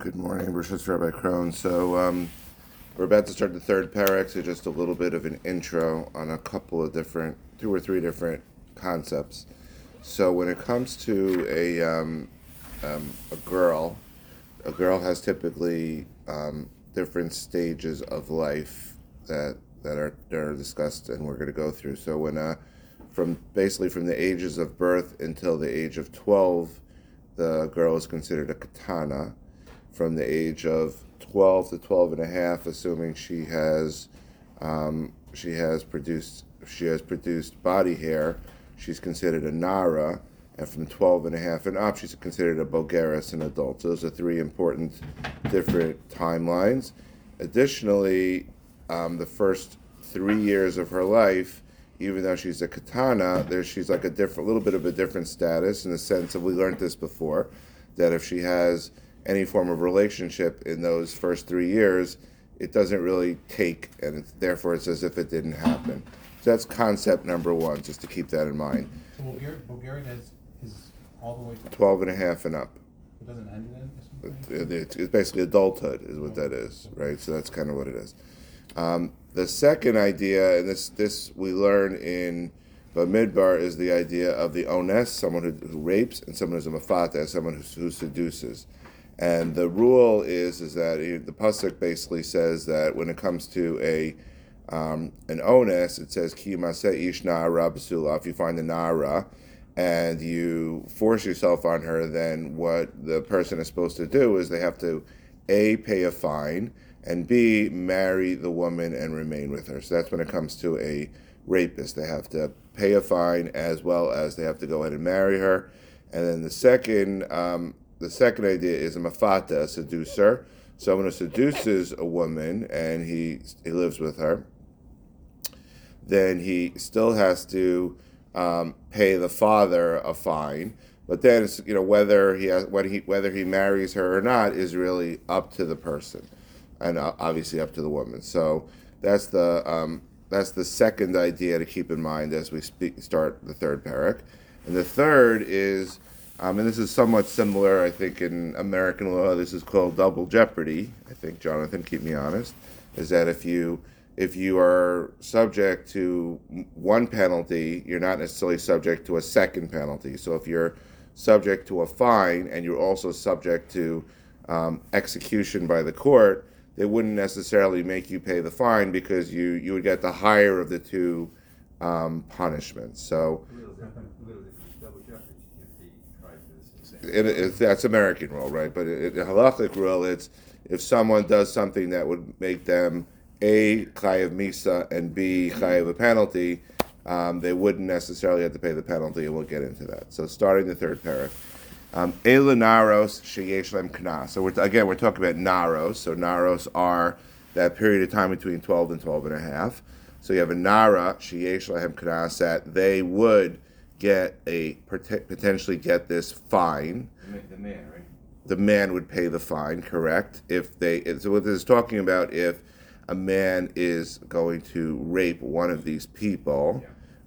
Good morning, Rishus Rabbi Krohn. So um, we're about to start the third parak, so just a little bit of an intro on a couple of different, two or three different concepts. So when it comes to a um, um, a girl, a girl has typically um, different stages of life that that are that are discussed, and we're going to go through. So when uh, from basically from the ages of birth until the age of twelve, the girl is considered a katana from the age of 12 to 12 and a half, assuming she has um, she has produced she has produced body hair, she's considered a nara, and from 12 and a half and up, she's considered a bogeres, an adult. So those are three important different timelines. Additionally, um, the first three years of her life, even though she's a katana, there she's like a different, little bit of a different status in the sense of we learned this before, that if she has any form of relationship in those first three years, it doesn't really take, and it's, therefore it's as if it didn't happen. So that's concept number one, just to keep that in mind. So Bulgaria, Bulgaria has is all the way to 12 and a half and up. it doesn't end then. or It- It's, it's basically adulthood, is what that is, right? So that's kind of what it is. Um, the second idea, and this this we learn in Bamidbar, is the idea of the ones, someone who, who rapes, and someone who's a mafata, someone who, who seduces. And the rule is is that the pasuk basically says that when it comes to a um, an onus, it says ki ish na'ara b'sula. If you find a na'ara and you force yourself on her, then what the person is supposed to do is they have to a pay a fine and b marry the woman and remain with her. So that's when it comes to a rapist. They have to pay a fine as well as they have to go ahead and marry her. And then the second um, the second idea is a mafata, a seducer, someone who seduces a woman and he he lives with her. Then he still has to um, pay the father a fine. But then it's you know whether he has when he whether he marries her or not is really up to the person, and uh, obviously up to the woman. So that's the um, that's the second idea to keep in mind as we speak, start the third parak, and the third is, um, and this is somewhat similar, I think, in American law. This is called double jeopardy. I think Jonathan, keep me honest, is that if you if you are subject to one penalty, you're not necessarily subject to a second penalty. So if you're subject to a fine and you're also subject to um, execution by the court, they wouldn't necessarily make you pay the fine because you, you would get the higher of the two um, punishments. So Little different, little different, double jeopardy, you can't be tried for the same. That's American rule, right? But the halachic rule, it's if someone does something that would make them a chayav misa and b chayav a penalty, um, they wouldn't necessarily have to pay the penalty, and we'll get into that. So starting the third parak. Um, Ela naros sheyesh knas. So we're, again, we're talking about naros. So naros are that period of time between 12 and 12 and a half. So you have a nara sheyesh lehem knas that they would get a potentially get this fine The man, right? the man would pay the fine, correct? If they, so what this is talking about, if a man is going to rape one of these people,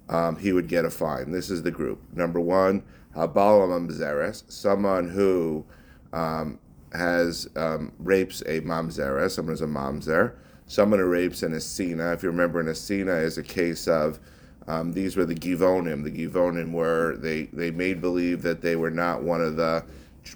um, he would get a fine. This is the group. Number one, habala mamzeres, someone who um, has um, rapes a mamzeres, someone who's a mamzer, someone who rapes an asina. If you remember, an asina is a case of um, these were the givonim. The givonim were they they made believe that they were not one of the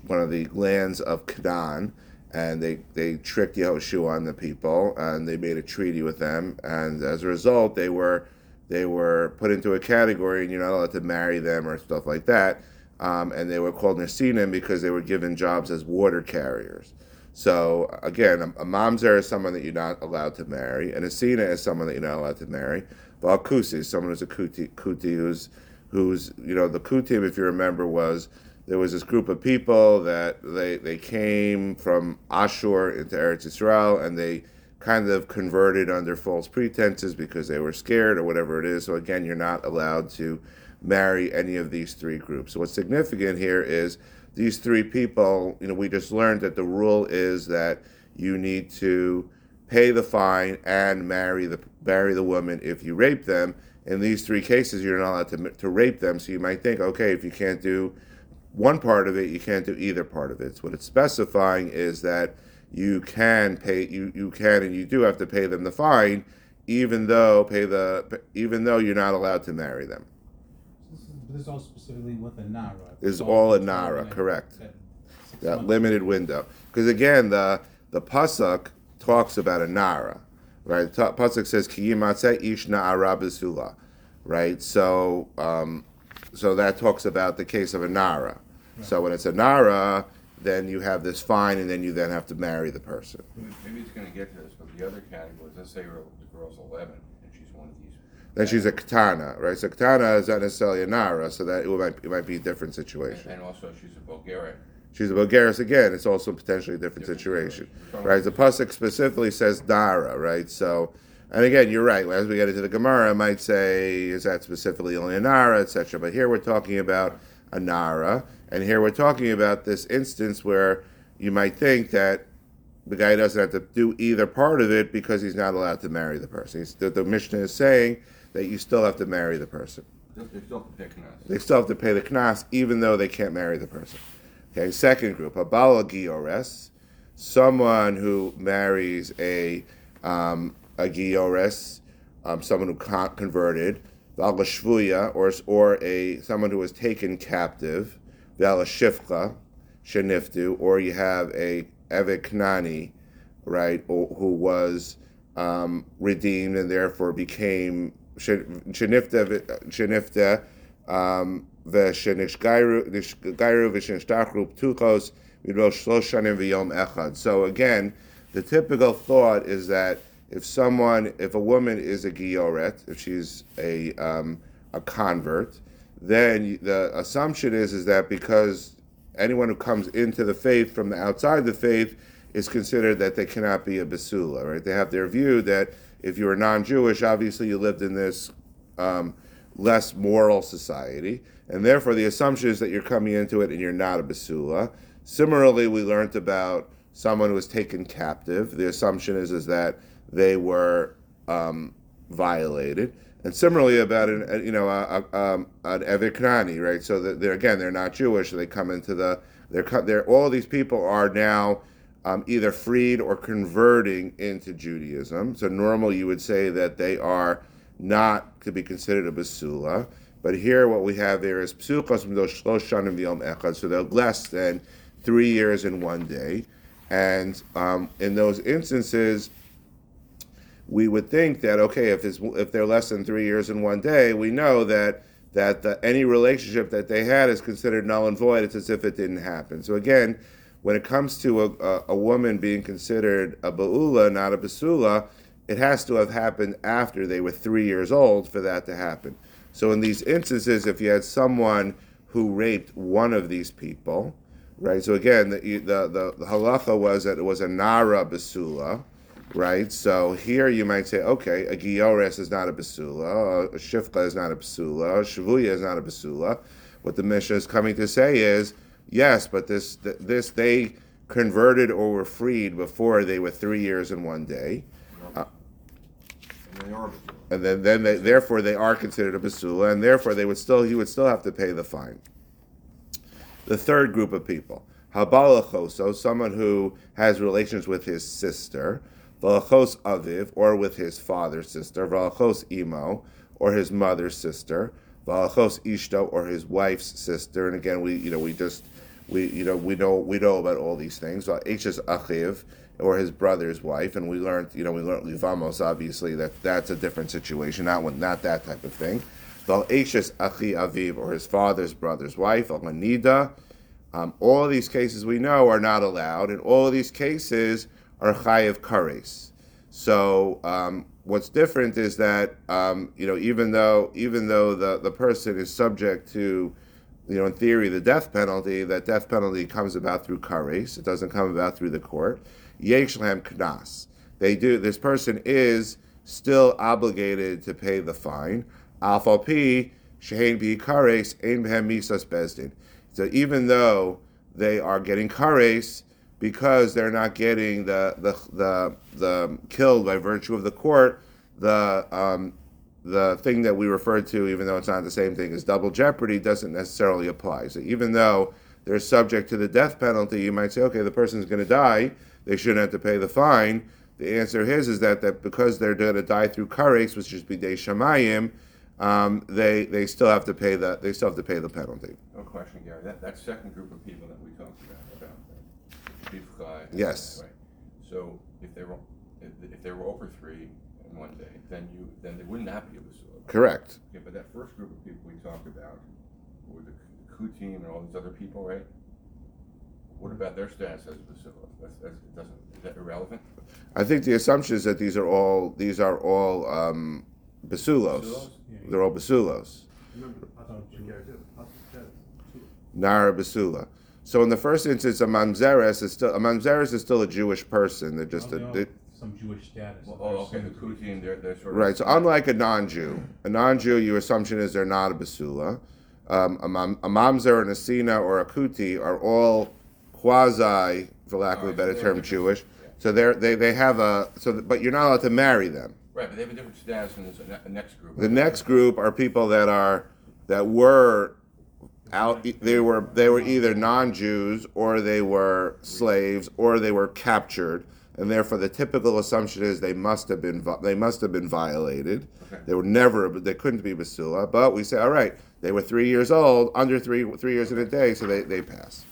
one of the lands of Canaan, and they they tricked Yehoshua and the people, and they made a treaty with them, and as a result, they were they were put into a category, and you're not allowed to marry them or stuff like that. Um, and they were called Nasinim because they were given jobs as water carriers. So again, a, a mamzer is someone that you're not allowed to marry, and a sina is someone that you're not allowed to marry. Is someone who's a kuti, kuti who's who's you know the kutim, if you remember, was there was this group of people that they they came from Ashur into Eretz Israel and they kind of converted under false pretenses because they were scared or whatever it is. So again, you're not allowed to marry any of these three groups. So what's significant here is these three people, you know, we just learned that the rule is that you need to pay the fine and marry the marry the woman if you rape them. In these three cases, you're not allowed to, to rape them. So you might think, okay, if you can't do one part of it, you can't do either part of it. So what it's specifying is that you can pay you you can and you do have to pay them the fine, even though pay the even though you're not allowed to marry them. This is, all specifically with the Nara. This is all a Nara, correct. that that limited window. Because again, the the pasuk talks about a nara, right? The pasuk says ki yimatzeh ish na'ara b'sula, right? So um, so that talks about the case of a nara. So when it's a nara, then you have this fine, and then you then have to marry the person. Maybe it's gonna get to this, but the other categories, let's say the girl's eleven and she's one of these. Then she's a katana, right? So katana is not necessarily a nara, so that it might it might be a different situation. And also she's a Bulgarian. She's a bogeres again. It's also potentially a different Different situation, right? The pasuk specifically says dara, right? So, and again, you're right. As we get into the Gemara, it might say is that specifically only a nara, etc. But here we're talking about a nara, and here we're talking about this instance where you might think that the guy doesn't have to do either part of it because he's not allowed to marry the person. He's, the, the Mishnah is saying that you still have to marry the person. They still have to pick us. They still have to pay the knas even though they can't marry the person. Okay, second group, a bala giores, someone who marries a um, a giores, um, someone who con- converted, vala shvuya, or or a someone who was taken captive, vala shifcha, sheniftu, or you have a eved knani, right, who was um, redeemed and therefore became shenifta shenifta um, so again, the typical thought is that if someone, if a woman is a giyoret, if she's a um, a convert, then the assumption is is that because anyone who comes into the faith from the outside the faith is considered that they cannot be a basula, right? They have their view that if you're non-Jewish, obviously you lived in this um, less moral society, and therefore the assumption is that you're coming into it and you're not a basula. Similarly, we learned about someone who was taken captive. The assumption is is that they were um, violated, and similarly about an you know a, a, um, an evikrani, right? So that they're again they're not Jewish. They come into the they're they're all these people are now um, either freed or converting into Judaism. So normally you would say that they are not to be considered a basula. But here what we have there is psuchos midosh shlosh shanim v'yom echad. So they're less than three years in one day. And um, in those instances, we would think that okay, if it's, if they're less than three years in one day, we know that that the, any relationship that they had is considered null and void. It's as if it didn't happen. So again, when it comes to a, a, a woman being considered a baula, not a basula, it has to have happened after they were three years old for that to happen. So in these instances, if you had someone who raped one of these people, right? So again, the the, the, the halacha was that it was a nara basula, right? So here you might say, okay, a giores is not a basula, a shifka is not a basula, a shavuya is not a basula. What the Mishnah is coming to say is, yes, but this this they converted or were freed before they were three years and one day, they are and then then they, therefore they are considered a basula, and therefore they would still he would still have to pay the fine. The third group of people, habalachoso, someone who has relations with his sister, valachos aviv, or with his father's sister, valachos imo, or his mother's sister, valachos ishto, or his wife's sister. And again, we you know we just we you know we know we know about all these things. H's achiv, or his brother's wife, and we learned you know we learned livamos obviously that that's a different situation, not not that type of thing. Val Ashes Achi Aviv, or his father's brother's wife, Al Manida. Um, all of these cases we know are not allowed, and all of these cases are chayiv kares. So um, what's different is that um, you know even though even though the, the person is subject to you know in theory the death penalty, that death penalty comes about through kares. It doesn't come about through the court. Yesh lahem knas. They do. This person is still obligated to pay the fine. Alpha P shehein bi kares ein behem misas bezdin. So even though they are getting kares because they're not getting the the the, the killed by virtue of the court, the um, the thing that we refer to, even though it's not the same thing as double jeopardy, doesn't necessarily apply. So even though they're subject to the death penalty, you might say, okay, the person's going to die, they shouldn't have to pay the fine. The answer is is that, that because they're going to die through kares, which is bidei shamayim, um, they they still have to pay the they still have to pay the penalty. No question, Gary, that, that second group of people that we talked about, about chief guy. Yes. Right. So if they were, if, if they were over three in one day, then you, then they would not be a basula. Correct. Okay, but that first group of people we talked about, with the Ku team and all these other people, right? What about their status as basula? That's, that's, doesn't, is that irrelevant? I think the assumption is that these are all these are all um, basulos. Basulos? They're all basulos. Remember, Pasuk Jew. Gary too. Pasuk says, two. Nara basula. So in the first instance, a mamzeres is still a mamzeres is still a Jewish person. They're just a, Oh, they, they- Some Jewish status. Well, oh, okay, the assumed Ku to be- they're, they're sort of. right. So unlike a non-Jew, a non-Jew, your assumption is they're not a basula. Um, a, mam, a mamzer, an asina, or a kuti are all quasi, for lack of a better term. Jewish. So they're they, they have a so, th- but you're not allowed to marry them. Right, but they have a different status than this ne- next group. The next group are people that are that were out. They were they were either non-Jews or they were slaves or they were captured, and therefore the typical assumption is they must have been vi- they must have been violated. Okay. They were never they couldn't be basula, but we say all right they were three years old, under three three years in a day, so they they pass.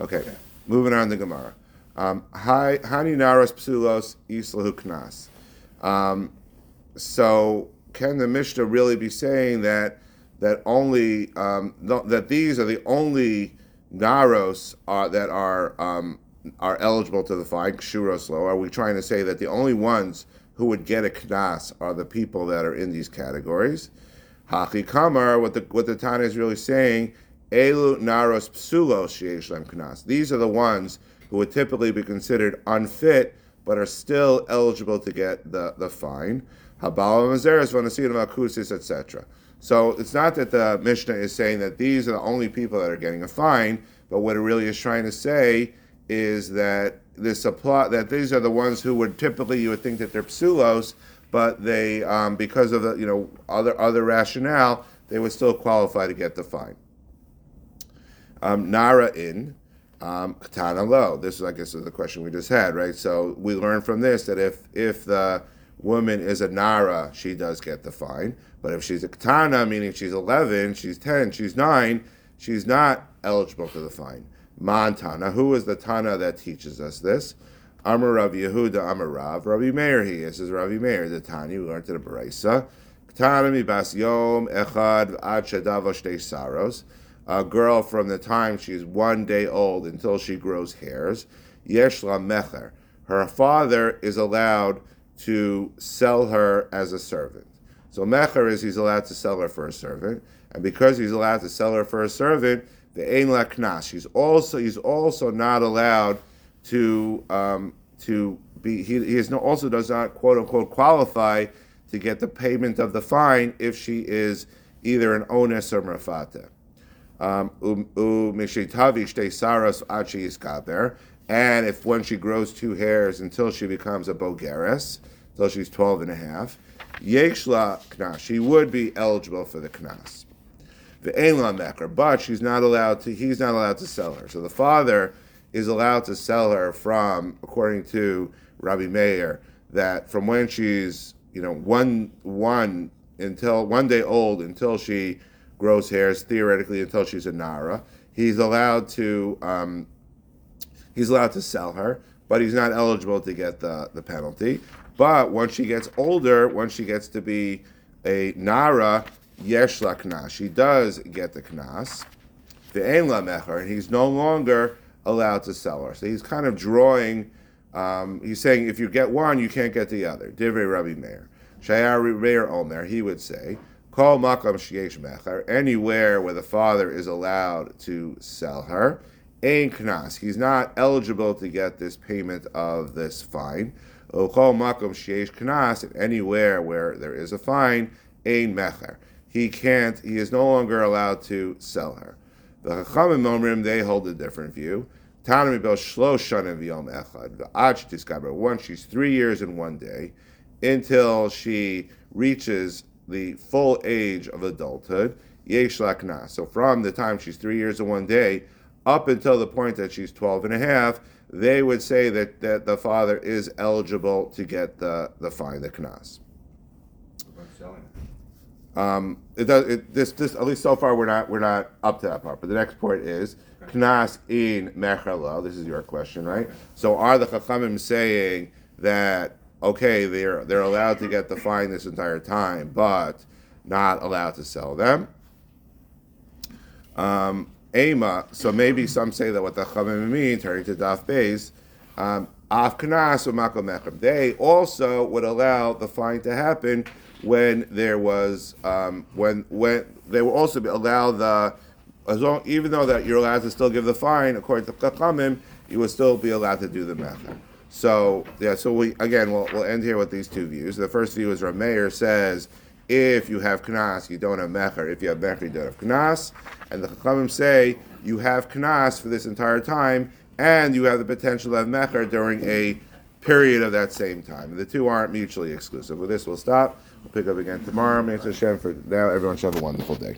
Okay, moving on to Gemara. Um, Hi, hani naros psulos islahu knas. Um, so can the Mishnah really be saying that that only um, th- that these are the only naros are, that are um, are eligible to the fine shuroslo? Are we trying to say that the only ones who would get a knas are the people that are in these categories? Haki kamar, what the what the Tana is really saying, elu naros knas. These are the ones who would typically be considered unfit, but are still eligible to get the, the fine. Habala mazeres vanasim akusis, etc. So it's not that the Mishnah is saying that these are the only people that are getting a fine, but what it really is trying to say is that this apply that these are the ones who would typically you would think that they're psulos, but they um, because of the you know other other rationale they would still qualify to get the fine. Um, Nara in um, Katana lo. This is I guess is the question we just had, right? So we learn from this that if if the woman is a Nara, she does get the fine. But if she's a Katana, meaning she's 11, she's 10, she's 9, she's not eligible for the fine. Man Tana, who is the Tana that teaches us this? Amar Rav Yehuda, Amar Rav, Rabbi Meir he is, is Rabbi Meir, the Tani, we learned to the Baraisa. Katana mi bas yom echad ad shadava saros. A girl from the time she's one day old until she grows hairs. Yesh la mecher. Her father is allowed to sell her as a servant. So mecher is he's allowed to sell her for a servant, and because he's allowed to sell her for a servant, the ein la knas. She's also he's also not allowed to um, to be he, he is no, also does not quote unquote qualify to get the payment of the fine if she is either an onus or mrafata. Um. And if when she grows two hairs until she becomes a bogeres, until she's 12 and a half, yeshla knas, she would be eligible for the knas. The Einla Mecher, but she's not allowed to, he's not allowed to sell her. So the father is allowed to sell her from, according to Rabbi Meir, that from when she's, you know, one, one until, one day old until she grows hairs, theoretically until she's a Nara, he's allowed to, um, he's allowed to sell her, but he's not eligible to get the, the penalty. But once she gets older, once she gets to be a Nara, yesh la knas. She does get the knas. The ein la mecher, and he's no longer allowed to sell her. So he's kind of drawing. Um, he's saying if you get one, you can't get the other. Divrei Rabbi Meir. Shayar Meir Omer. He would say, Kol makam sheyesh mecher. Anywhere where the father is allowed to sell her, ein knas. He's not eligible to get this payment of this fine. Kol makam sheyesh knas. Anywhere where there is a fine, ein mecher he can't, he is no longer allowed to sell her. The Chachamim Omrim, they hold a different view. Tanami Bel Shlosh Shanim V'Yom Echad, the Ach Tiskaber, once she's three years and one day, until she reaches the full age of adulthood, Yesh. So from the time she's three years and one day up until the point that she's 12 and a half, they would say that, that the father is eligible to get the, the fine, the knas. Um, it. It, this, this, at least so far, we're not, we're not up to that part. But the next point is knas in mechala. This is your question, right? So, are the chachamim saying that okay, they're they're allowed to get the fine this entire time, but not allowed to sell them? Um, Ema. So maybe some say that what the chachamim mean, turning to daf base. Um, Af knas or makom. They also would allow the fine to happen when there was um, when when they will also be allow the as long even though that you're allowed to still give the fine according to Chachamim, you will still be allowed to do the method. So yeah, so we again we'll, we'll end here with these two views. The first view is Rameir says if you have knas, you don't have mecher. If you have mecher, you don't have knas. And the Chachamim say you have knas for this entire time, and you have the potential have mecher during a period of that same time. The two aren't mutually exclusive. With this, we'll stop. We'll pick up again tomorrow. Mitzvah Hashem for now. Everyone should have a wonderful day.